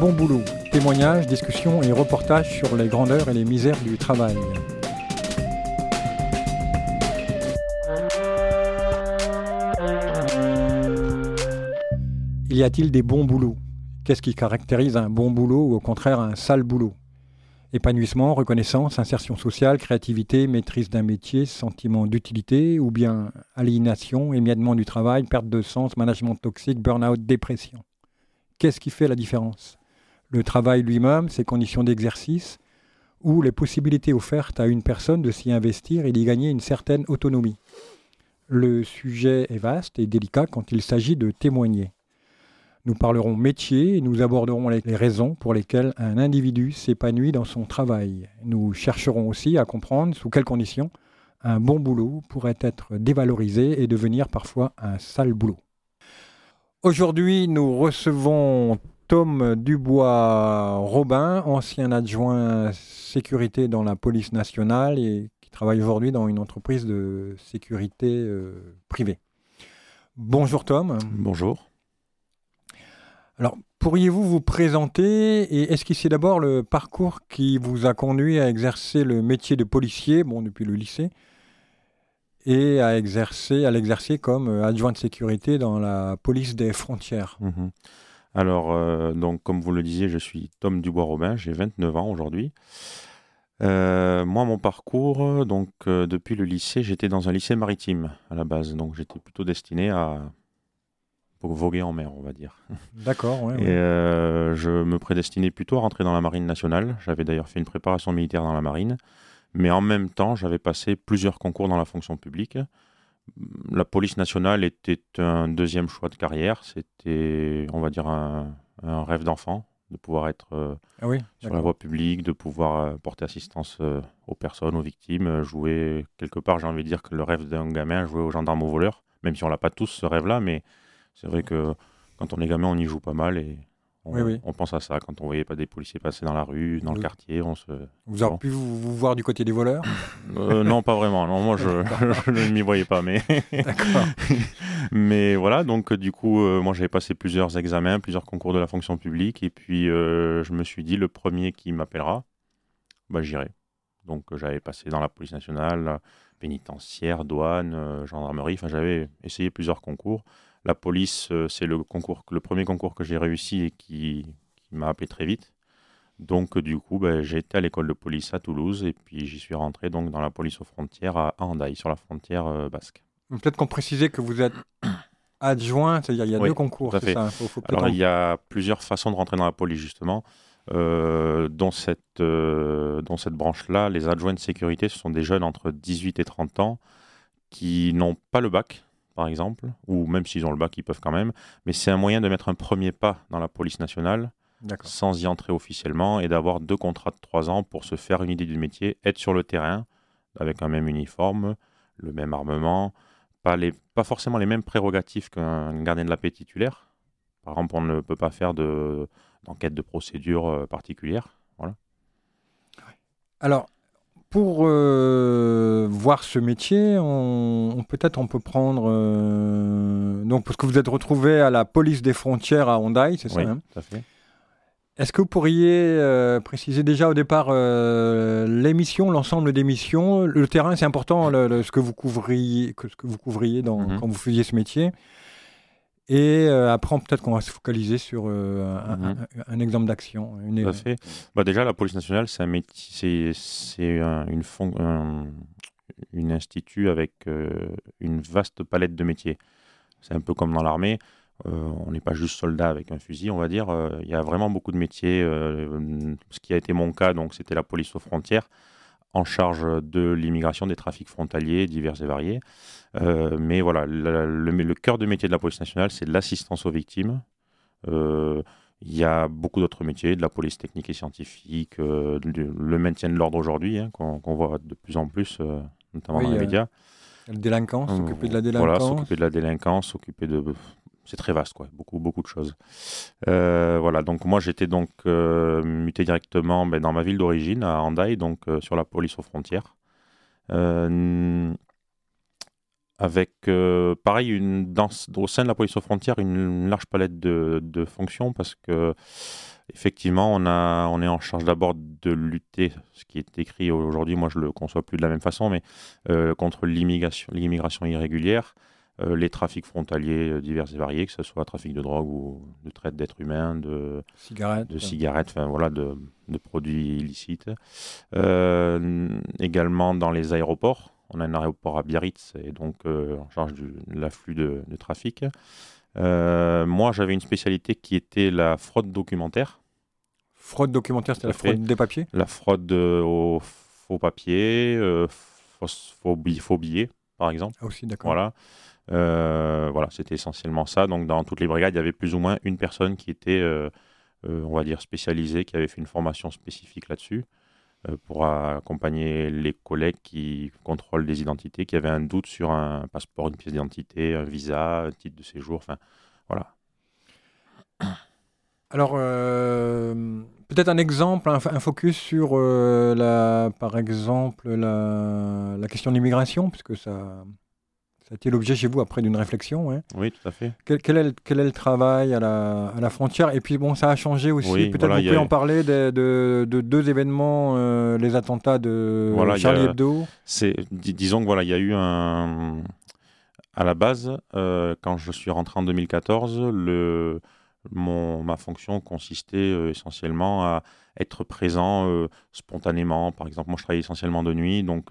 Bon boulot. Témoignages, discussions et reportages sur les grandeurs et les misères du travail. Il y a-t-il des bons boulots? Qu'est-ce qui caractérise un bon boulot ou au contraire un sale boulot? Épanouissement, reconnaissance, insertion sociale, créativité, maîtrise d'un métier, sentiment d'utilité ou bien aliénation, émiettement du travail, perte de sens, management toxique, burn-out, dépression? Qu'est-ce qui fait la différence? Le travail lui-même, ses conditions d'exercice ou les possibilités offertes à une personne de s'y investir et d'y gagner une certaine autonomie. Le sujet est vaste et délicat quand il s'agit de témoigner. Nous parlerons métier et nous aborderons les, raisons pour lesquelles un individu s'épanouit dans son travail. Nous chercherons aussi à comprendre sous quelles conditions un bon boulot pourrait être dévalorisé et devenir parfois un sale boulot. Aujourd'hui, nous recevons Tom Dubois-Robin, ancien adjoint sécurité dans la police nationale et qui travaille aujourd'hui dans une entreprise de sécurité euh, privée. Bonjour Tom. Bonjour. Alors, pourriez-vous vous présenter et esquisser d'abord le parcours qui vous a conduit à exercer le métier de policier, bon, depuis le lycée, et à exercer, à l'exercer comme euh, adjoint de sécurité dans la police des frontières? Mhm. Alors, euh, donc, comme vous le disiez, je suis Tom Dubois-Robin, j'ai 29 ans aujourd'hui. Euh, moi, mon parcours, donc depuis le lycée, j'étais dans un lycée maritime à la base, donc j'étais plutôt destiné à voguer en mer, on va dire. D'accord, Et euh, je me prédestinais plutôt à rentrer dans la marine nationale. J'avais d'ailleurs fait une préparation militaire dans la marine. Mais en même temps, j'avais passé plusieurs concours dans la fonction publique. La police nationale était un deuxième choix de carrière. C'était, on va dire, un, rêve d'enfant de pouvoir être euh, ah oui, sur la voie publique, de pouvoir euh, porter assistance aux personnes, aux victimes, jouer quelque part, j'ai envie de dire que le rêve d'un gamin, jouer aux gendarmes, aux voleurs, même si on l'a pas tous ce rêve-là, mais c'est vrai que quand on est gamin, on y joue pas mal et on, pense à ça quand on voyait pas des policiers passer dans la rue, dans le quartier. On se... Vous avez pu vous, voir du côté des voleurs euh, Non, pas vraiment. Non, moi, je, ne m'y voyais pas. Mais... mais voilà, donc du coup, euh, moi, j'avais passé plusieurs examens, plusieurs concours de la fonction publique. Et puis, euh, je me suis dit, le premier qui m'appellera, bah, j'irai. Donc, j'avais passé dans la police nationale, pénitentiaire, douane, gendarmerie. Enfin, j'avais essayé plusieurs concours. La police, euh, c'est le, concours, le premier concours que j'ai réussi et qui, m'a appelé très vite. Donc, du coup, ben, j'ai été à l'école de police à Toulouse et puis j'y suis rentré donc, dans la police aux frontières à Handaï, sur la frontière euh, basque. Peut-être qu'on précisait que vous êtes adjoint, c'est-à-dire il y a deux concours. c'est Ça, Alors, il y a plusieurs façons de rentrer dans la police, justement. Euh, dans cette, dans cette branche-là, les adjoints de sécurité, ce sont des jeunes entre 18 et 30 ans qui n'ont pas le bac, par exemple, ou même s'ils ont le bac, ils peuvent quand même. Mais c'est un moyen de mettre un premier pas dans la police nationale sans y entrer officiellement et d'avoir deux contrats de trois ans pour se faire une idée du métier, être sur le terrain avec un même uniforme, le même armement, pas, les, pas forcément les mêmes prérogatives qu'un gardien de la paix titulaire. Par exemple, on ne peut pas faire d'enquête de, procédure euh, particulière. Voilà. Alors, pour euh, voir ce métier, on, peut-être on peut prendre euh, donc parce que vous êtes retrouvé à la police des frontières à Hondaï, c'est ça Oui, hein tout à fait. Est-ce que vous pourriez euh, préciser déjà au départ l'émission, l'ensemble des missions Le terrain, c'est important, ce que vous couvriez, ce que vous couvriez dans, mhm. quand vous faisiez ce métier. Et euh, après, peut-être qu'on va se focaliser sur euh, mhm. un, exemple d'action. Bah, déjà, la police nationale, c'est un métier, c'est une, une institut avec euh, une vaste palette de métiers. C'est un peu comme dans l'armée. on n'est pas juste soldat avec un fusil, on va dire. Il y a vraiment beaucoup de métiers. ce qui a été mon cas, donc, c'était la police aux frontières en charge de l'immigration, des trafics frontaliers divers et variés. Euh, mais voilà, le, cœur de métier de la police nationale, c'est l'assistance aux victimes. Euh, il y a beaucoup d'autres métiers, de la police technique et scientifique, euh, le maintien de l'ordre aujourd'hui, hein, qu'on voit de plus en plus, notamment dans les médias. La délinquance, s'occuper de la délinquance. Voilà, s'occuper de la délinquance, s'occuper de c'est très vaste, quoi. Beaucoup, beaucoup de choses. Euh, voilà, donc moi j'étais donc euh, muté directement ben, dans ma ville d'origine, à Handaï, donc euh, sur la police aux frontières. avec, pareil, une, au sein de la police aux frontières, une, large palette de, fonctions parce que effectivement, on, a, on est en charge d'abord de lutter, ce qui est écrit aujourd'hui, moi je le conçois plus de la même façon, mais contre l'immigration irrégulière, les trafics frontaliers divers et variés, que ce soit trafic de drogue ou de traite d'êtres humains, de cigarettes, de, cigarettes, enfin voilà, de, de produits illicites. également dans les aéroports, on a un aéroport à Biarritz et donc euh, en charge de l'afflux de, trafic. Euh, moi, j'avais une spécialité qui était la fraude documentaire. Fraude documentaire, c'est la fraude des papiers? La fraude euh, aux faux papiers, faux, faux, billets, par exemple. Ah aussi, d'accord. Voilà. Voilà, c'était essentiellement ça. Donc, dans toutes les brigades, il y avait plus ou moins une personne qui était, on va dire, spécialisée, qui avait fait une formation spécifique là-dessus. Euh, pour accompagner les collègues qui contrôlent des identités, qui avaient un doute sur un passeport, une pièce d'identité, un visa, un titre de séjour, enfin voilà. Alors, euh, peut-être un exemple, un, focus sur, euh, la, par exemple, la, la question de l'immigration, puisque ça, ça a été l'objet chez vous après d'une réflexion. Hein. Oui, tout à fait. Quel, quel, est le, quel, est le, travail à la, à la, frontière? Et puis, bon, ça a changé aussi. Peut-être vous pouvez en parler de, de, de deux événements, euh, les attentats de Charlie Hebdo. Disons que voilà, il y a eu un. À la base, euh, quand je suis rentré en 2014, le, mon, ma fonction consistait euh, essentiellement à être présent spontanément. Par exemple, moi, je travaillais essentiellement de nuit, donc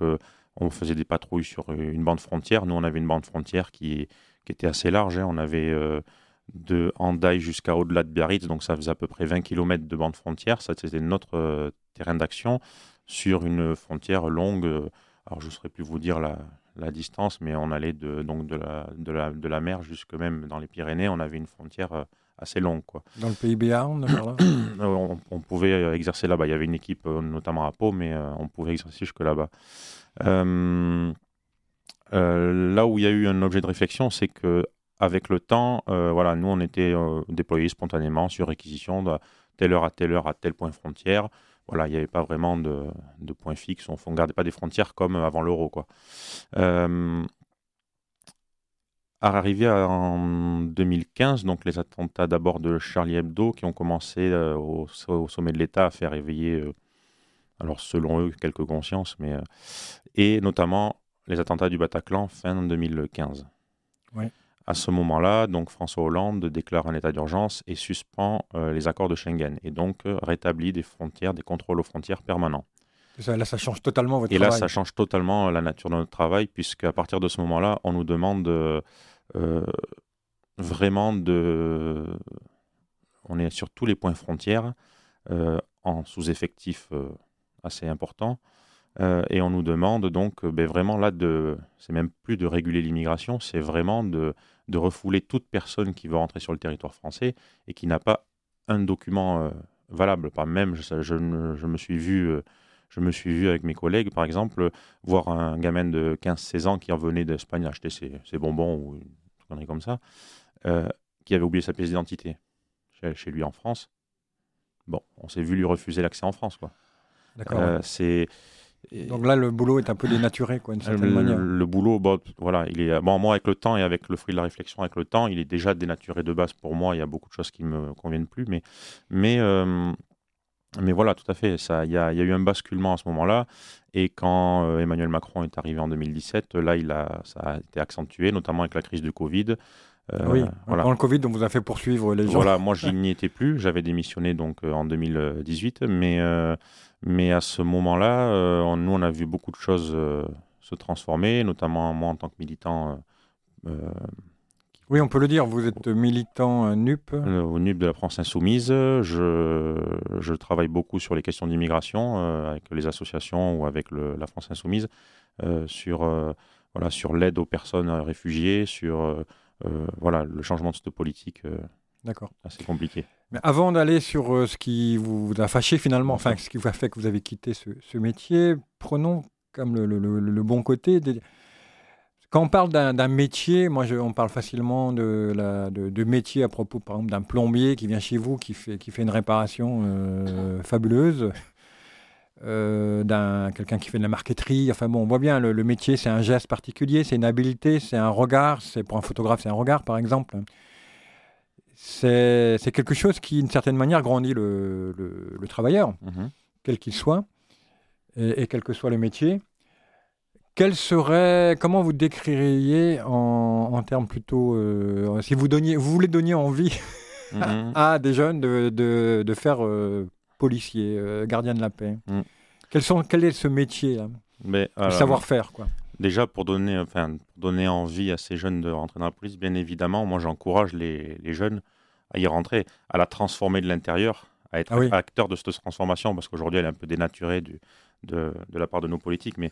on faisait des patrouilles sur une bande frontière. Nous, on avait une bande frontière qui, était assez large. Hein. On avait euh, de Handaï jusqu'à au-delà de Biarritz, donc ça faisait à peu près 20 km de bande frontière. Ça, c'était notre euh, terrain d'action sur une frontière longue. Euh, alors, je ne saurais plus vous dire la, distance, mais on allait de, donc de, la, de la mer jusque même dans les Pyrénées. On avait une frontière assez longue. Quoi. Dans le pays Béarn on, on, pouvait exercer là-bas. Il y avait une équipe, notamment à Pau, mais on pouvait exercer jusque là-bas. Euh, euh, là où il y a eu un objet de réflexion, c'est que avec le temps, euh, voilà, nous on était déployés spontanément sur réquisition de telle heure à telle heure à tel point frontière. Voilà, il n'y avait pas vraiment de, de point fixe. On ne gardait pas des frontières comme avant l'euro, quoi. Euh, arrivé en 2015, donc les attentats d'abord de Charlie Hebdo qui ont commencé au, au, sommet de l'État à faire éveiller alors selon eux, quelques consciences, mais euh, et notamment les attentats du Bataclan fin 2015. À ce moment-là, donc François Hollande déclare un état d'urgence et suspend euh, les accords de Schengen et donc euh, rétablit des frontières, des contrôles aux frontières permanents. là, ça change totalement votre et travail. Et là, ça change totalement la nature de notre travail, puisque à partir de ce moment-là, on nous demande vraiment de. On est sur tous les points frontières, en sous-effectif assez important. Euh, et on nous demande donc euh, ben, vraiment là de, c'est même plus de réguler l'immigration, c'est vraiment de, de, refouler toute personne qui veut rentrer sur le territoire français et qui n'a pas un document euh, valable. Pas même, je, je, me suis vu, je me suis vu avec mes collègues, par exemple, voir un gamin de 15-16 ans qui revenait d'Espagne acheter ses, ses, bonbons ou une connerie comme ça, qui avait oublié sa pièce d'identité chez, chez lui en France. Bon, on s'est vu lui refuser l'accès en France, quoi. Euh, c'est donc là, le boulot est un peu dénaturé, quoi, d'une certaine le, manière. Le boulot, bon, voilà, il est bon, moi avec le temps et avec le fruit de la réflexion, avec le temps, il est déjà dénaturé de base pour moi. Il y a beaucoup de choses qui me conviennent plus, mais mais euh, mais voilà, tout à fait. Il y, a, y a eu un basculement à ce moment-là. Et quand euh, Emmanuel Macron est arrivé en 2017, là, il a, ça a été accentué, notamment avec la crise du Covid. oui, voilà. le Covid, on vous a fait poursuivre les gens. Voilà, moi, je n'y étais plus. J'avais démissionné donc en 2018, mais mais à ce moment-là, euh, nous, on a vu beaucoup de choses euh, se transformer, notamment moi en tant que militant. Euh, oui, on peut le dire, vous êtes militant NUP. au NUP de la France Insoumise. Je, je travaille beaucoup sur les questions d'immigration avec les associations ou avec le, la France Insoumise, sur, voilà, sur l'aide aux personnes réfugiées, sur voilà, le changement de cette politique. D'accord. Assez compliqué. Mais avant d'aller sur euh, ce qui vous a fâché finalement, enfin ce qui vous a fait que vous avez quitté ce, métier, prenons comme le, bon côté. Quand on parle d'un métier, moi je, on parle facilement de, la, de, métier à propos par exemple d'un plombier qui vient chez vous, qui fait, qui fait une réparation euh, fabuleuse. Euh, d'un quelqu'un qui fait de la marqueterie. Enfin bon, on voit bien, le, le métier, c'est un geste particulier, c'est une habileté, c'est un regard. C'est pour un photographe, c'est un regard, par exemple c'est quelque chose qui, d'une certaine manière, grandit le, le, travailleur, Mhm. quel qu'il soit, et, et quel que soit le métier. Quel serait, comment vous décririez en, en termes plutôt, euh, si vous donniez, vous voulez donner envie Mhm. à des jeunes de, de, de faire euh, policier, euh, gardien de la paix. Quels sont, quel est ce métier, là Mais, le euh, savoir-faire, quoi. Déjà, pour donner, enfin, pour donner envie à ces jeunes de rentrer dans la police, bien évidemment, moi j'encourage les, les jeunes à y rentrer, à la transformer de l'intérieur, à être Ah oui. acteur de cette transformation, parce qu'aujourd'hui elle est un peu dénaturée du, de, de la part de nos politiques, mais,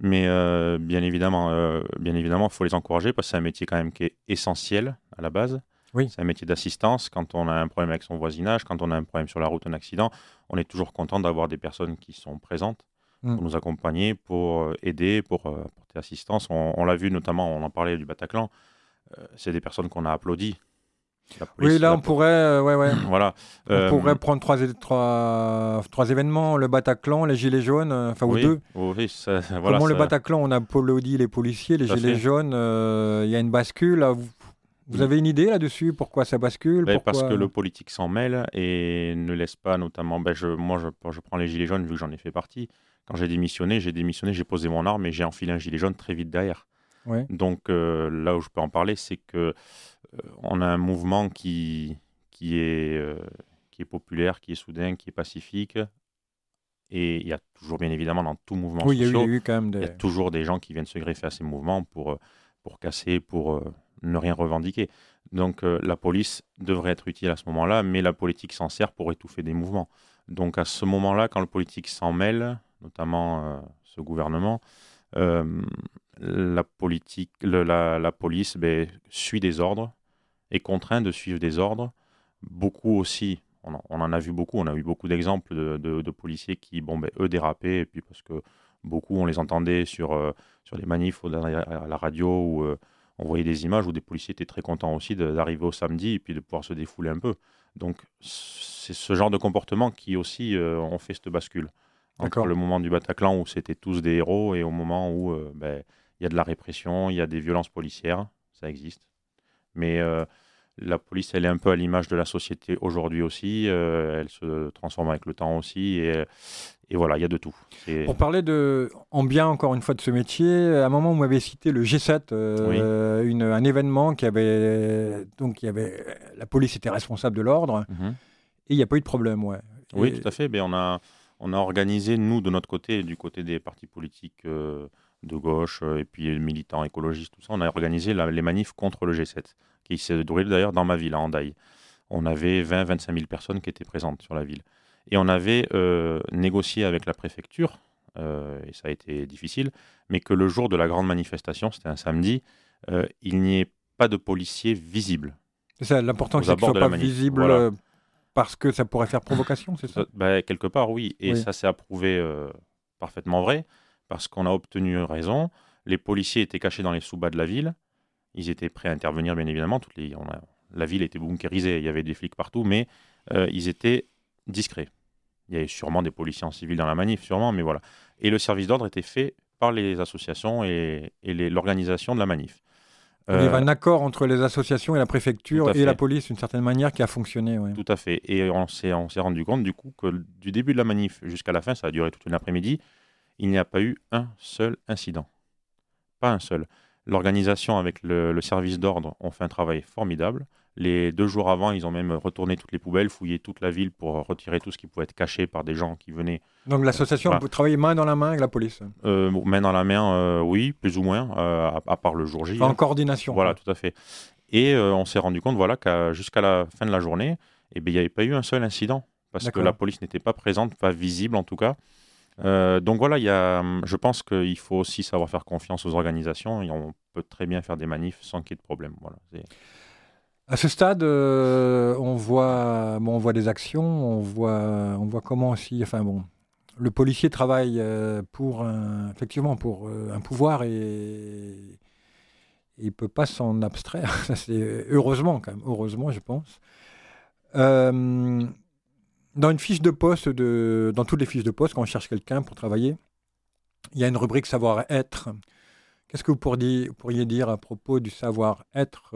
mais euh, bien évidemment, euh, bien évidemment, il faut les encourager, parce que c'est un métier quand même qui est essentiel à la base. Oui. C'est un métier d'assistance. Quand on a un problème avec son voisinage, quand on a un problème sur la route, un accident, on est toujours content d'avoir des personnes qui sont présentes Mm. pour nous accompagner, pour euh, aider, pour euh, apporter assistance. On, on l'a vu notamment, on en parlait du Bataclan, euh, c'est des personnes qu'on a applaudi. Police, Oui, là, la- on pourrait, euh, ouais, ouais. Voilà. On Euh, pourrait prendre trois, trois, trois événements, le Bataclan, les Gilets jaunes, euh, enfin, oui, ou deux. oui, ça- voilà, Comment le Bataclan, on a applaudi les policiers, les Gilets fait. jaunes, il y a une bascule. vous, vous Mm. avez une idée là-dessus Pourquoi ça bascule Ben, Parce Pourquoi- que le politique s'en mêle et ne laisse pas notamment. Ben, je, moi, je, je prends les gilets jaunes vu que j'en ai fait partie. Quand j'ai démissionné, j'ai démissionné, j'ai posé mon arme et j'ai enfilé un gilet jaune très vite derrière. Ouais. Donc là où je peux en parler, c'est que on a un mouvement qui, qui, est, euh, qui est populaire, qui est soudain, qui est pacifique. Et il y a toujours, bien évidemment, dans tout mouvement Oui, il y social, a eu quand même il y a toujours des gens qui viennent se greffer à ces mouvements pour, euh, pour casser, pour euh, ne rien revendiquer. Donc euh, la police devrait être utile à ce moment-là, mais la politique s'en sert pour étouffer des mouvements. Donc à ce moment-là, quand le politique s'en mêle, notamment euh, ce gouvernement, euh, la, politique, le- la, la police ben, suit des ordres, est contrainte de suivre des ordres. Beaucoup aussi, on en, on en a vu beaucoup, on a eu beaucoup d'exemples de, de- de policiers qui, bon, ben, eux, dérapaient, et puis parce que beaucoup, on les entendait sur, euh, sur les manifs ou à la radio, ou euh, on voyait des images où des policiers étaient très contents aussi d'arriver au samedi et puis de pouvoir se défouler un peu. Donc, c'est ce genre de comportement qui aussi euh, ont fait cette bascule. Entre le moment du Bataclan où c'était tous des héros et au moment où euh, ben, il y a de la répression, il y a des violences policières, ça existe. Mais euh, la police, elle est un peu à l'image de la société aujourd'hui aussi. euh, elle se transforme avec le temps aussi. Et, et voilà, il y a de tout. C'est- Pour parler de, en bien encore une fois de ce métier, à un moment vous m'avez cité le G7, euh, une- un événement qui avait donc il y avait la police était responsable de l'ordre Mhm. et il n'y a pas eu de problème, ouais. Oui, Et- tout à fait. Ben, on, a, on a organisé, nous, de notre côté, du côté des partis politiques euh, de gauche euh, et puis militants écologistes, tout ça, on a organisé la- les manifs contre le G7, qui s'est déroulé d'ailleurs dans ma ville, à Hendaye. On avait 20-25 000 personnes qui étaient présentes sur la ville. Et on avait euh, négocié avec la préfecture, euh, et ça a été difficile, mais que le jour de la grande manifestation, c'était un samedi, euh, il n'y ait pas de policiers visibles. C'est ça, l'important c'est qu'il ne la pas manif, visible voilà. euh, parce que ça pourrait faire provocation, c'est ça? Ça- bah, quelque part, oui. Et Oui. ça s'est approuvé parfaitement vrai, parce qu'on a obtenu raison. Les policiers étaient cachés dans les sous-bas de la ville. Ils étaient prêts à intervenir, bien évidemment. Toutes les, on a- la ville était bunkérisée, il y avait des flics partout, mais euh, ils étaient discrets. Il y avait sûrement des policiers en civil dans la manif, sûrement, mais voilà. Et le service d'ordre était fait par les associations et, l'organisation de la manif. Il y avait un accord entre les associations et la préfecture et la police d'une certaine manière qui a fonctionné. ouais. Tout à fait. Et on s'est rendu compte du coup que du début de la manif jusqu'à la fin, ça a duré toute une après-midi, il n'y a pas eu un seul incident. Pas un seul. L'organisation avec le, le service d'ordre ont fait un travail formidable. Les deux jours avant, ils ont même retourné toutes les poubelles, fouillé toute la ville pour retirer tout ce qui pouvait être caché par des gens qui venaient Donc l'association Voilà. peut travailler main dans la main avec la police, euh, main dans la main, euh, oui, plus ou moins, euh, à, à part le jour J. Enfin, en hein. coordination. Voilà, quoi. tout à fait. Et euh, on s'est rendu compte voilà, qu'à jusqu'à la fin de la journée, eh il n'y avait pas eu un seul incident, parce que la police n'était pas présente, pas visible en tout cas. Euh, donc voilà, il y a, hum, je pense qu'il faut aussi savoir faire confiance aux organisations et on peut très bien faire des manifs sans qu'il y ait de problème. Voilà, À ce stade, euh, on voit, bon, on voit des actions, on voit, on voit comment aussi, enfin bon, le policier travaille euh, pour un, effectivement pour un pouvoir et il ne peut pas s'en abstraire. Heureusement quand même, heureusement, je pense. Euh, dans une fiche de poste, de, dans toutes les fiches de poste, quand on cherche quelqu'un pour travailler, il y a une rubrique savoir-être Qu'est-ce que vous pourriez, dire à propos du savoir-être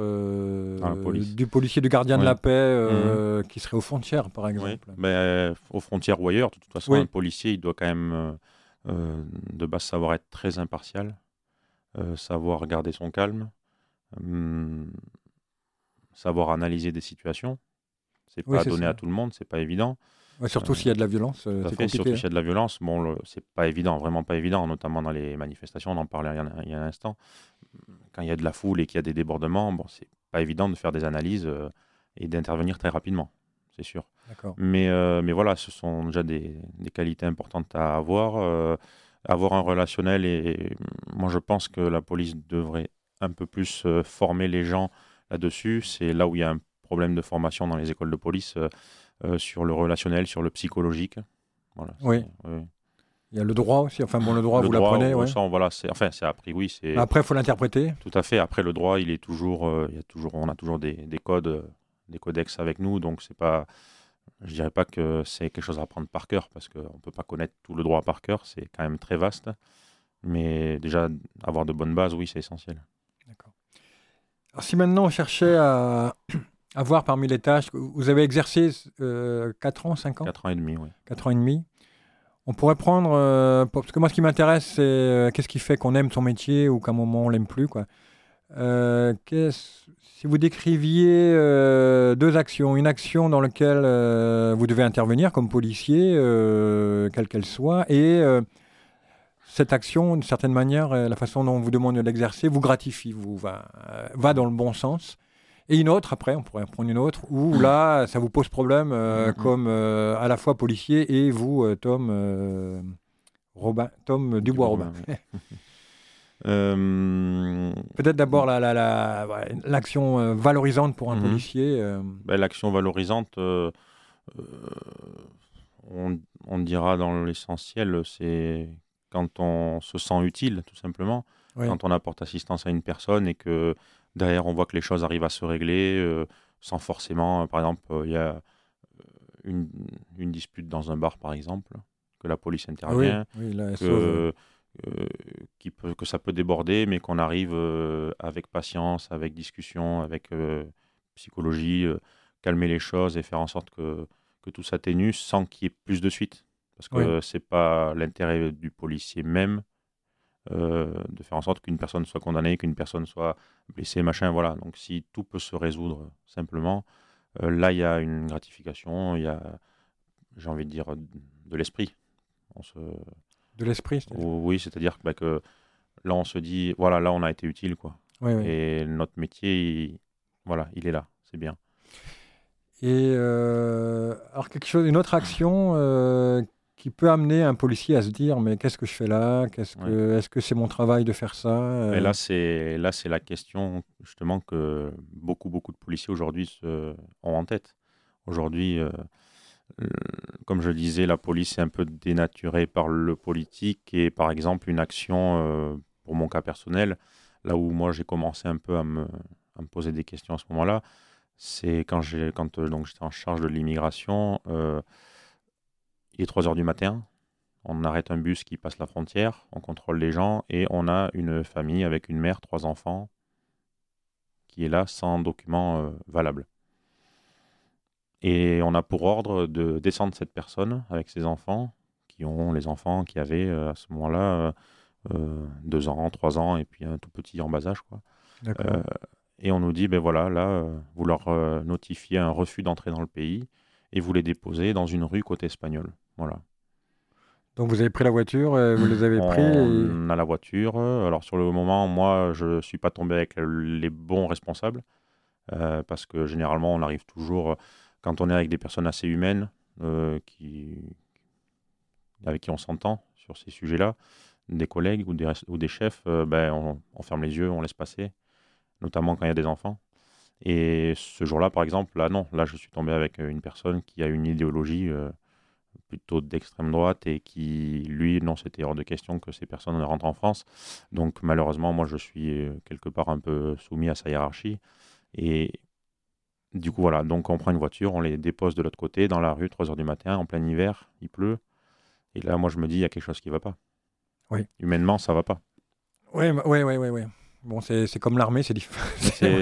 du policier, du gardien de la paix mhm. qui serait aux frontières, par exemple? oui. Ben, aux frontières ou ailleurs, de toute façon, un policier, il doit quand même de base savoir être très impartial, savoir garder son calme, hum, savoir analyser des situations. C'est pas donné à tout le monde, c'est pas évident. surtout euh, s'il y a de la violence. Euh, fait, surtout s'il y a de la violence. Bon, c'est pas évident, vraiment pas évident, notamment dans les manifestations. On en parlait il y a, un instant. Quand il y a de la foule et qu'il y a des débordements, bon, c'est pas évident de faire des analyses euh, et d'intervenir très rapidement, c'est sûr. Mais, mais voilà, ce sont déjà des, des qualités importantes à avoir. avoir un relationnel et moi je pense que la police devrait un peu plus former les gens là-dessus. C'est là où il y a un problème de formation dans les écoles de police euh, euh, sur le relationnel, sur le psychologique. Voilà, oui. Il y a le droit aussi. Enfin, bon, le droit, vous l'apprenez. Ouais. voilà, enfin, c'est appris, oui. C'est... Après, il faut l'interpréter. Tout à fait. Après, le droit, il est toujours, euh, il y a toujours, on a toujours des, des, codes, des codex avec nous. Donc, c'est pas, je dirais pas que c'est quelque chose à apprendre par cœur parce qu'on ne peut pas connaître tout le droit par cœur. C'est quand même très vaste. Mais déjà, avoir de bonnes bases, oui, c'est essentiel. D'accord. Alors, si maintenant on cherchait à, à voir parmi les tâches, vous avez exercé euh, 4 ans, 5 ans? 4 ans et demi, oui. 4 ans et demi. On pourrait prendre, euh, parce que moi ce qui m'intéresse, c'est euh, qu'est-ce qui fait qu'on aime son métier ou qu'à un moment on l'aime plus. Quoi. Euh, si vous décriviez deux actions, une action dans laquelle vous devez intervenir comme policier, quelle qu'elle soit, et cette action, d'une certaine manière, la façon dont on vous demande de l'exercer, vous gratifie, vous va, va dans le bon sens. Et une autre, après, on pourrait prendre une autre, où là, ça vous pose problème, euh, mm-hmm. comme euh, à la fois policier et vous, euh, Tom, Robin, Tom Dubois-Robin. Peut-être d'abord l'action la, la, valorisante pour un mm-hmm. policier. Ben, l'action valorisante, on, on, dira dans l'essentiel, c'est quand on se sent utile, tout simplement. Quand on apporte assistance à une personne et que Derrière, on voit que les choses arrivent à se régler euh, sans forcément, euh, par exemple, euh, il y a une, dispute dans un bar, par exemple, que la police intervient, que, qui peut, que ça peut déborder, mais qu'on arrive avec patience, avec discussion, avec psychologie, calmer les choses et faire en sorte que, que tout s'atténue sans qu'il y ait plus de suite. Parce que ce n'est pas l'intérêt du policier même de faire en sorte qu'une personne soit condamnée, qu'une personne soit blessée, machin, voilà. Donc si tout peut se résoudre simplement, euh, là il y a une gratification, il y a, j'ai envie de dire, de l'esprit. On se... De l'esprit Oui, c'est-à-dire bah, que là on se dit, voilà, là on a été utile, quoi. Et notre métier, voilà, il est là, c'est bien. Et euh, alors quelque chose, une autre action qui peut amener un policier à se dire mais qu'est-ce que je fais là? Qu'est-ce que est-ce que c'est mon travail de faire ça? Et là c'est là c'est la question justement que beaucoup beaucoup de policiers aujourd'hui ont en tête. Aujourd'hui euh, comme je disais la police est un peu dénaturée par le politique et par exemple une action euh, pour mon cas personnel là où moi j'ai commencé un peu à me, à me, poser des questions à ce moment-là c'est quand j'ai quand euh, donc j'étais en charge de l'immigration il est 3 heures du matin, on arrête un bus qui passe la frontière, on contrôle les gens et on a une famille avec une mère, trois enfants qui est là sans document euh, valable. Et on a pour ordre de descendre cette personne avec ses enfants, qui ont les enfants qui avaient euh, à ce moment-là euh, deux ans, trois ans et puis un tout petit en bas âge. Quoi. et on nous dit, ben voilà, là, vous leur notifiez un refus d'entrée dans le pays et vous les déposez dans une rue côté espagnol. Voilà. Donc vous avez pris la voiture, et vous les avez pris On a la voiture. Alors sur le moment, moi, je ne suis pas tombé avec les bons responsables, euh, parce que généralement, on arrive toujours, quand on est avec des personnes assez humaines, euh, qui, avec qui on s'entend sur ces sujets-là, des collègues ou des, ou des chefs, euh, ben, on, on, ferme les yeux, on laisse passer, notamment quand il y a des enfants. Et ce jour-là, par exemple, là, non, là, je suis tombé avec une personne qui a une idéologie plutôt d'extrême droite et qui, lui, non, c'était hors de question que ces personnes rentrent en France. Donc malheureusement, moi, je suis euh, quelque part un peu soumis à sa hiérarchie. Et du coup, voilà, donc on prend une voiture, on les dépose de l'autre côté, dans la rue, 3 heures du matin, en plein hiver, il pleut. Et là, moi, je me dis, il y a quelque chose qui ne va pas. Oui. Humainement, ça ne va pas. Oui, oui, oui, oui. Ouais. Bon, c'est comme l'armée, c'est différent.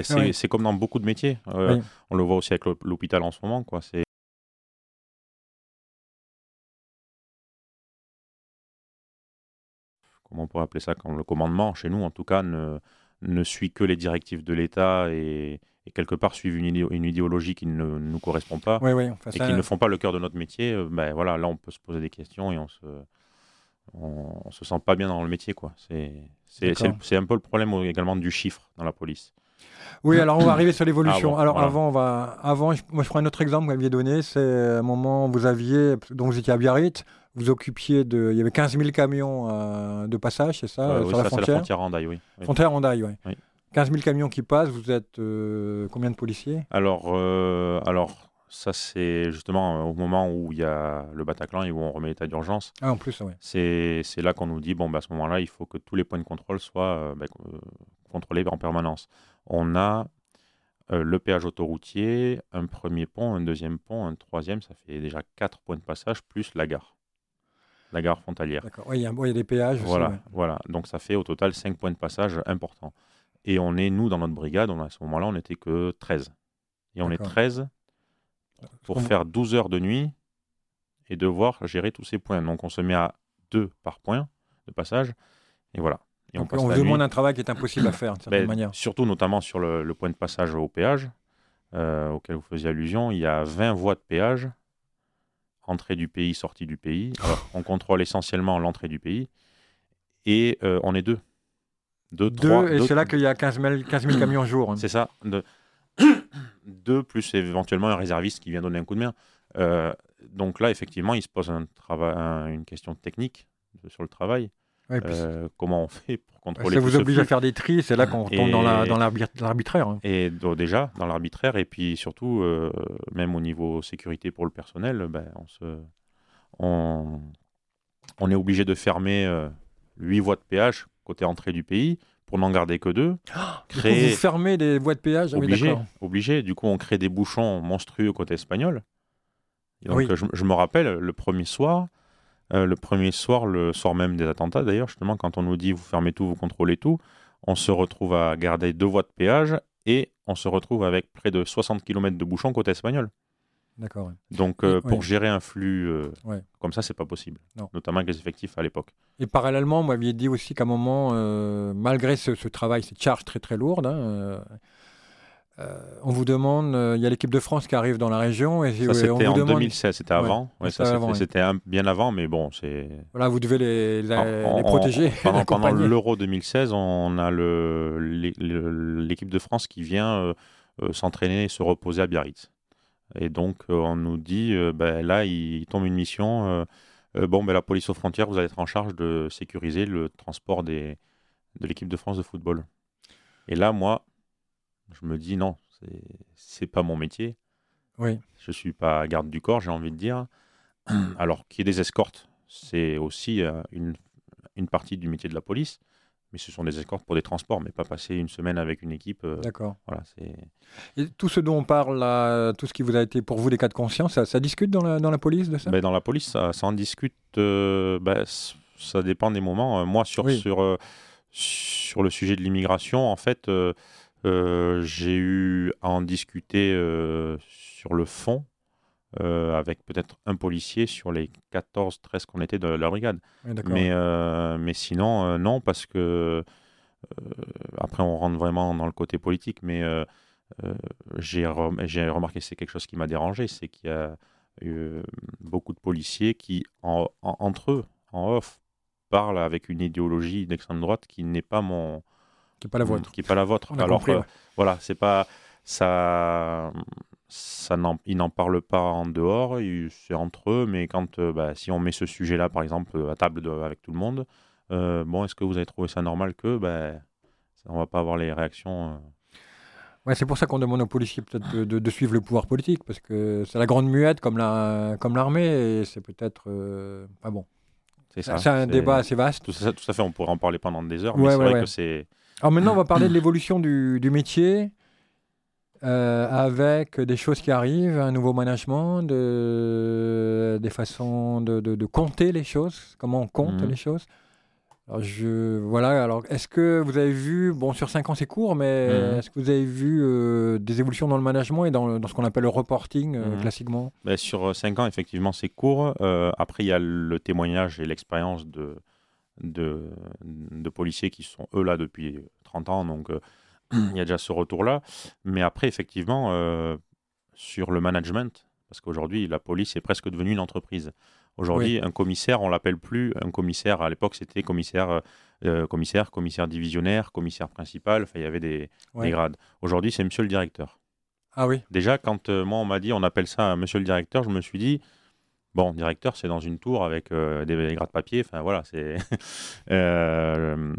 C'est comme dans beaucoup de métiers. Euh, on le voit aussi avec l'hôpital en ce moment. Quoi. Comment on pourrait appeler ça, quand le commandement, chez nous en tout cas, ne, ne suit que les directives de l'État et, quelque part suivent une, une, idéologie qui ne nous correspond pas et qui ne font pas le cœur de notre métier, euh, ben voilà, là on peut se poser des questions et on se, on, se sent pas bien dans le métier. quoi. C'est un peu le problème également du chiffre dans la police. Oui, alors on va arriver sur l'évolution. Ah alors avant, on va, avant, moi je prends un autre exemple que vous m'aviez donné, c'est un moment où vous aviez, donc vous étiez à Biarritz, vous occupiez de, il y avait 15 000 camions euh, de passage, c'est ça, euh, sur la frontière. la frontière Randaille, oui. Frontière Randaille, oui. 15 000 camions qui passent, vous êtes euh, combien de policiers? Alors, alors ça c'est justement au moment où il y a le Bataclan et où on remet l'état d'urgence. Ah, en plus, oui. C'est là qu'on nous dit, bon, bah, à ce moment-là, il faut que tous les points de contrôle soient bah, contrôlés en permanence. On a le péage autoroutier, un premier pont, un deuxième pont, un troisième, ça fait déjà quatre points de passage, plus la gare la gare frontalière. Oui, il y, a des péages. Voilà, voilà. Donc ça fait au total 5 points de passage importants. Et on est, nous, dans notre brigade, on, à ce moment-là, on n'était que 13. Et on est 13 pour faire 12 heures de nuit et devoir gérer tous ces points. Donc on se met à 2 par point de passage. Et voilà. Et on, demande un travail qui est impossible à faire, de certaine ben, manière. Surtout, notamment sur le, point de passage au péage, euh, auquel vous faisiez allusion. Il y a 20 voies de péage entrée du pays, sortie du pays. on contrôle essentiellement l'entrée du pays. Et euh, on est deux. Deux, trois, et c'est là qu'il y a 15 000, 15 000 camions jour. Hein. C'est ça. Deux, plus éventuellement un réserviste qui vient donner un coup de main. Euh, donc là, effectivement, il se pose un une question technique sur le travail. Euh, comment on fait pour contrôler Ça vous oblige à faire des tris, c'est là qu'on tombe dans l'arbitraire. Hein. Et déjà, dans l'arbitraire, et puis surtout, euh, même au niveau sécurité pour le personnel, ben, on, se, on, on, est obligé de fermer euh, 8 voies de péage côté entrée du pays pour n'en garder que deux. créer... vous fermez des voies de péage ah obligé, obligé. Du coup, on crée des bouchons monstrueux côté espagnol. donc, je, je, me rappelle, le premier soir, euh, le premier soir, le soir même des attentats d'ailleurs, justement, quand on nous dit vous fermez tout, vous contrôlez tout, on se retrouve à garder deux voies de péage et on se retrouve avec près de 60 km de bouchons côté espagnol. D'accord. Donc, euh, pour gérer un flux euh, comme ça, c'est pas possible. Notamment avec les effectifs à l'époque. Et parallèlement, vous m'aviez dit aussi qu'à un moment, malgré ce, travail, cette charge très très lourde, hein, euh, on vous demande, euh, il y a l'équipe de France qui arrive dans la région. Et, ça, c'était en 2016, c'était avant. c'était bien avant, mais bon, c'est. Voilà, vous devez les, protéger. pendant, l'Euro 2016, on a l'équipe de France qui vient euh, s'entraîner et se reposer à Biarritz. Et donc, on nous dit, ben, là, il tombe une mission. bon, ben, la police aux frontières, vous allez être en charge de sécuriser le transport des, de l'équipe de France de football. Et là, moi, je me dis non, c'est pas mon métier. Oui. Je suis pas garde du corps, j'ai envie de dire. Alors qu'il y ait des escortes, c'est aussi euh, une, une, partie du métier de la police, mais ce sont des escortes pour des transports, mais pas passer une semaine avec une équipe. Euh, D'accord. Voilà. Et tout ce dont on parle, là, tout ce qui vous a été pour vous des cas de conscience, ça, discute dans la, dans la police de ça? Ben, Dans la police, ça, ça en discute. Euh, ben, ça dépend des moments. Moi, sur, sur, sur le sujet de l'immigration, en fait euh, j'ai eu à en discuter euh, sur le fond euh, avec peut-être un policier sur les 14-13 qu'on était de la brigade. mais, mais sinon, non, parce que après, on rentre vraiment dans le côté politique, mais j'ai remarqué c'est quelque chose qui m'a dérangé, c'est qu'il y a eu beaucoup de policiers qui, entre eux, en off, parlent avec une idéologie d'extrême droite qui n'est pas mon, qui n'est pas la vôtre. Qui est pas la vôtre. Alors, euh, voilà, c'est pas ça. Ça ils n'en parlent pas en dehors, c'est entre eux, mais quand, euh, bah, si on met ce sujet-là, par exemple, à table avec tout le monde, euh, bon, est-ce que vous avez trouvé ça normal que, bah, on va pas avoir les réactions Ouais, c'est pour ça qu'on demande aux policiers peut-être de, suivre le pouvoir politique, parce que c'est la grande muette comme la comme l'armée, et c'est peut-être pas bon. C'est un débat assez vaste. Tout, ça, tout à fait, on pourrait en parler pendant des heures, mais c'est vrai que c'est alors maintenant, on va parler de l'évolution du, métier euh, avec des choses qui arrivent, un nouveau management, de, des façons de, compter les choses, comment on compte mhm. les choses. Alors, je, voilà, alors est-ce que vous avez vu, bon sur 5 ans c'est court, mais Mhm. est-ce que vous avez vu euh, des évolutions dans le management et dans, ce qu'on appelle le reporting euh, Mhm. classiquement? Ben, sur 5 ans, effectivement, c'est court. Euh, après, il y a le témoignage et l'expérience de, de, de policiers qui sont, eux, là depuis 30 ans. Donc, il y a déjà ce retour-là. Mais après, effectivement, euh, sur le management, parce qu'aujourd'hui, la police est presque devenue une entreprise. Aujourd'hui, un commissaire, on l'appelle plus un commissaire. À l'époque, c'était commissaire, euh, commissaire, commissaire divisionnaire, commissaire principal. Enfin, il y avait des, Ouais. des grades. Aujourd'hui, c'est monsieur le directeur. Ah oui, Déjà, quand euh, moi, on m'a dit on appelle ça monsieur le directeur, je me suis dit, bon, directeur, c'est dans une tour avec euh, des, des gras de papier. Enfin, voilà, c'est. Euh,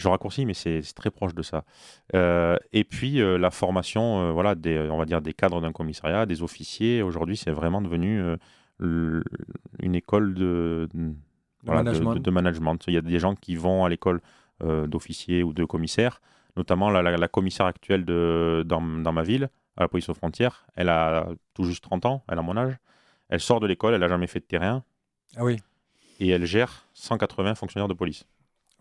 je raccourcis, mais c'est très proche de ça. Euh, et puis, euh, la formation, euh, voilà, des, on va dire des cadres d'un commissariat, des officiers. Aujourd'hui, c'est vraiment devenu le- une école de, de voilà, de- management. de- de management. Il y a des gens qui vont à l'école d'officiers ou de commissaires, notamment la, la- la commissaire actuelle de, dans, dans ma ville, à la police aux frontières. Elle a tout juste 30 ans, elle a mon âge. Elle sort de l'école, elle n'a jamais fait de terrain Ah oui, et elle gère 180 fonctionnaires de police,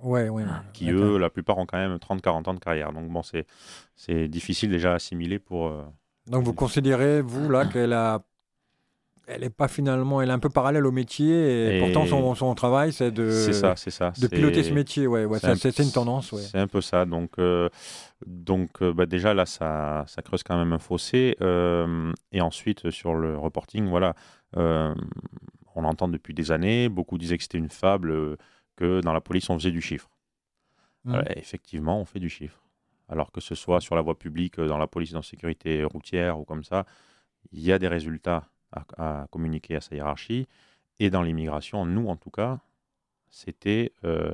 ouais, ouais. qui d'accord. eux, la plupart ont quand même 30-40 ans de carrière. Donc bon, c'est c'est difficile déjà à assimiler pour. euh, Donc vous considérez, vous, là, qu'elle a... Elle n'est pas finalement, elle est un peu parallèle au métier et, Et- pourtant son, son travail c'est de, c'est ça, c'est ça. De piloter ce métier, ouais, ouais, c'est ça, un- une tendance, ouais. C'est un peu ça. Donc, euh, donc euh, bah, déjà là, ça, ça creuse quand même un fossé. Euh, et ensuite, sur le reporting, voilà, on entend depuis des années. Beaucoup disaient que c'était une fable, que dans la police, on faisait du chiffre. Mhm. Euh, effectivement, on fait du chiffre. Alors que ce soit sur la voie publique, euh, dans la police, dans la sécurité routière ou comme ça, il y a des résultats à, à communiquer à sa hiérarchie. Et dans l'immigration, nous en tout cas, c'était euh,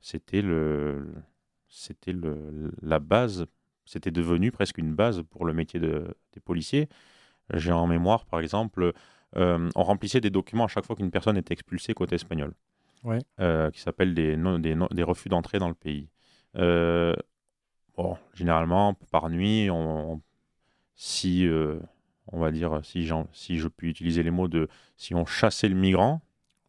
c'était le c'était le, la base, c'était devenu presque une base pour le métier de, des policiers. J'ai en mémoire, par exemple, euh, on remplissait des documents à chaque fois qu'une personne était expulsée côté espagnol, Ouais. euh, qui s'appellent des, des, des refus d'entrée dans le pays. Euh, bon, généralement, par nuit, on, si, euh, on va dire, si, si je puis utiliser les mots de si on chassait le migrant,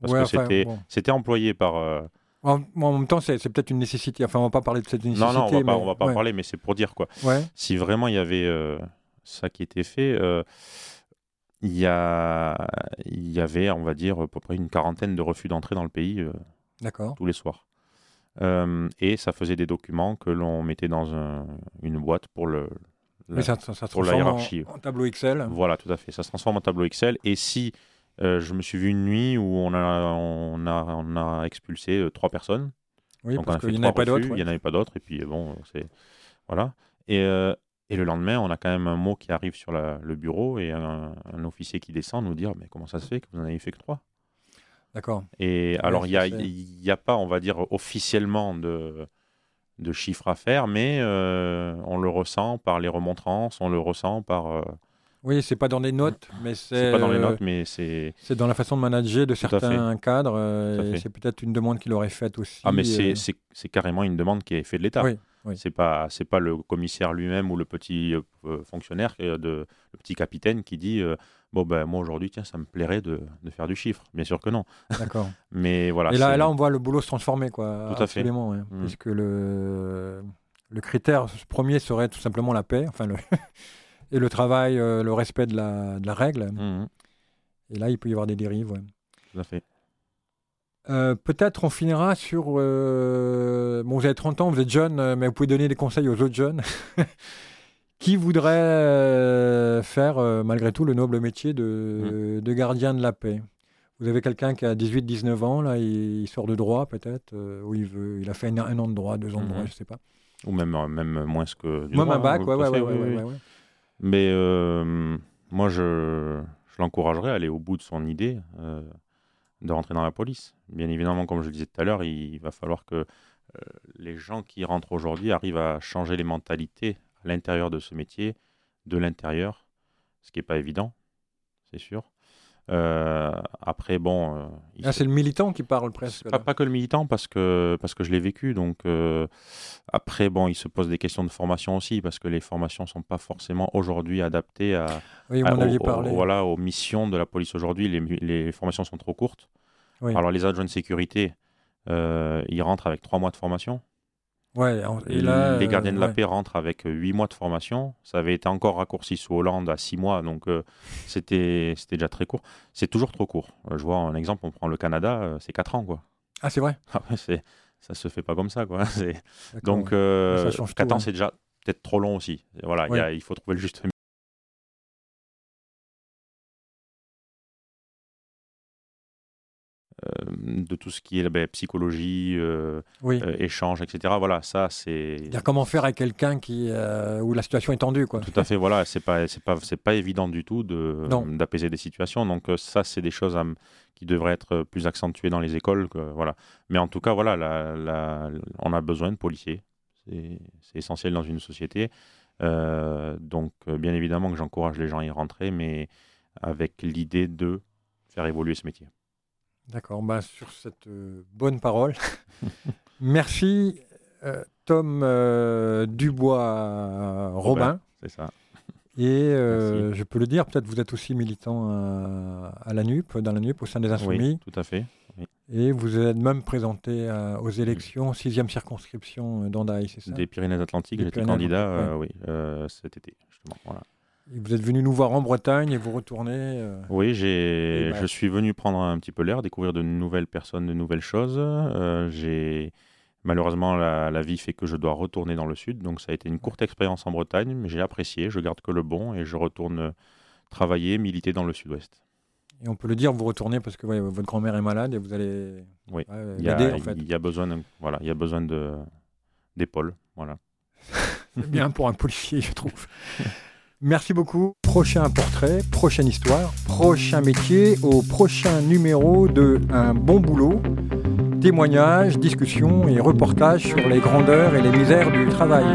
parce Ouais, que enfin, c'était bon. c'était employé par. euh, En, en même temps, c'est c'est peut-être une nécessité. Enfin, on va pas parler de cette nécessité. non, non, on va pas, on va pas ouais. parler, mais c'est pour dire quoi. Si vraiment il y avait euh, ça qui était fait, euh, il y, a, il y avait, on va dire, à peu près une quarantaine de refus d'entrée dans le pays euh, tous les soirs. Euh, et ça faisait des documents que l'on mettait dans un- une boîte pour le. la- ça, ça, ça se pour la transforme en- hiérarchie. En, tableau Excel. Voilà, tout à fait. Ça se transforme en tableau Excel. Et si euh, je me suis vu une nuit où on a, on a, on a expulsé trois personnes, Oui, donc parce qu'il n'y en avait pas d'autres. il n'y en avait pas d'autres. Et puis bon, c'est voilà. Et, euh, et le lendemain, on a quand même un mot qui arrive sur la- le bureau et un, un officier qui descend nous dire mais comment ça se fait que vous n'en avez fait que trois? D'accord. Et alors il n'y a, y a pas, on va dire officiellement de de chiffres à faire, mais euh, on le ressent par les remontrances, on le ressent par. euh, Oui, c'est pas dans les notes, mais c'est. c'est pas dans les euh, notes, mais c'est. C'est dans la façon de manager de certains cadres. euh, c'est peut-être une demande qu'il aurait faite aussi. Ah, mais c'est euh, c'est carrément une demande qui est faite de l'État. Oui, oui. C'est pas c'est pas le commissaire lui-même ou le petit euh, euh, fonctionnaire, euh, de, le petit capitaine qui dit euh, bon ben moi aujourd'hui tiens ça me plairait de, de faire du chiffre. Bien sûr que non. D'accord. Mais voilà. et là, là, on voit le boulot se transformer, quoi. Tout à fait. Ouais. Puisque le, le critère premier serait tout simplement la paix, enfin le et le travail, le respect de la, de la règle. Mhm, Et là, il peut y avoir des dérives. ouais. tout à fait. Euh, Peut-être on finira sur. euh, Bon, vous avez 30 ans, vous êtes jeune, euh, mais vous pouvez donner des conseils aux autres jeunes qui voudraient euh, faire, malgré tout, le noble métier Mm. de, de gardien de la paix? Vous avez quelqu'un qui a 18-19 ans, là, il, il sort de droit peut-être, ou il, veut, il a fait un, un an de droit, deux ans de droit, Mhm. je sais pas. Ou même même moins que du Même droit, un bac, ouais, ouais, ouais, oui, ouais. Mais moi, je, je l'encouragerais à aller au bout de son idée de rentrer dans la police. Bien évidemment, comme je disais tout à l'heure, il va falloir que euh, les gens qui rentrent aujourd'hui arrivent à changer les mentalités à l'intérieur de ce métier, de l'intérieur, ce qui n'est pas évident, c'est sûr. Euh, après, bon, euh, il Ah, c'est le militant qui parle presque. pas, que le militant parce que, parce que je l'ai vécu. Donc euh, après, bon, il se pose des questions de formation aussi parce que les formations sont pas forcément aujourd'hui adaptées à, Oui, parlé. voilà, aux missions de la police aujourd'hui. Les, les formations sont trop courtes. Oui. Alors les adjoints de sécurité, ils rentrent avec trois mois de formation. Ouais, et là, les gardiens de la paix rentrent avec 8 mois de formation. Ça avait été encore raccourci sous Hollande à 6 mois, donc c'était c'était déjà très court. C'est toujours trop court. je vois un exemple, on prend le Canada, c'est 4 ans. Quoi. Ah, c'est vrai ah, c'est, Ça se fait pas comme ça. Quoi. Donc, 4 ans, c'est déjà peut-être trop long aussi. Voilà, il faut trouver le juste de tout ce qui est ben, psychologie, euh, euh, échange, etc. Voilà, ça c'est. Comment faire avec quelqu'un qui où la situation est tendue, quoi. Tout à fait. Voilà, c'est pas c'est pas c'est pas évident du tout de d'apaiser des situations. Donc ça, c'est des choses qui devraient être plus accentuées dans les écoles. Que, voilà. Mais en tout cas, voilà, la, on a besoin de policiers. C'est essentiel dans une société. donc, bien évidemment que j'encourage les gens à y rentrer, mais avec l'idée de faire évoluer ce métier. D'accord, bah, sur cette euh, bonne parole, merci euh, Tom euh, Dubois-Robin. C'est ça. Et je peux le dire, peut-être vous êtes aussi militant à, la NUP, dans la NUP, au sein des Insoumis. Oui, tout à fait. Et vous êtes même présenté aux élections, sixième circonscription d'Andaï, c'est ça? Des Pyrénées-Atlantiques, j'étais candidat oui, cet été, justement. Voilà vous êtes venu nous voir en Bretagne et vous retournez. Euh, oui, j'ai, bah, je suis venu prendre un petit peu l'air, découvrir de nouvelles personnes, de nouvelles choses. Euh, j'ai malheureusement la, vie fait que je dois retourner dans le sud, donc ça a été une courte expérience en Bretagne, mais j'ai apprécié. Je garde que le bon et je retourne travailler, militer dans le sud-ouest. Et on peut le dire, vous retournez parce que votre grand-mère est malade et vous allez oui. l'aider en fait. Il y a besoin, de, voilà, il y a besoin de d'épaules, voilà. C'est bien pour un policier, je trouve. Merci beaucoup. Prochain portrait, prochaine histoire, prochain métier, au prochain numéro de Un bon boulot. Témoignages, discussions et reportages sur les grandeurs et les misères du travail.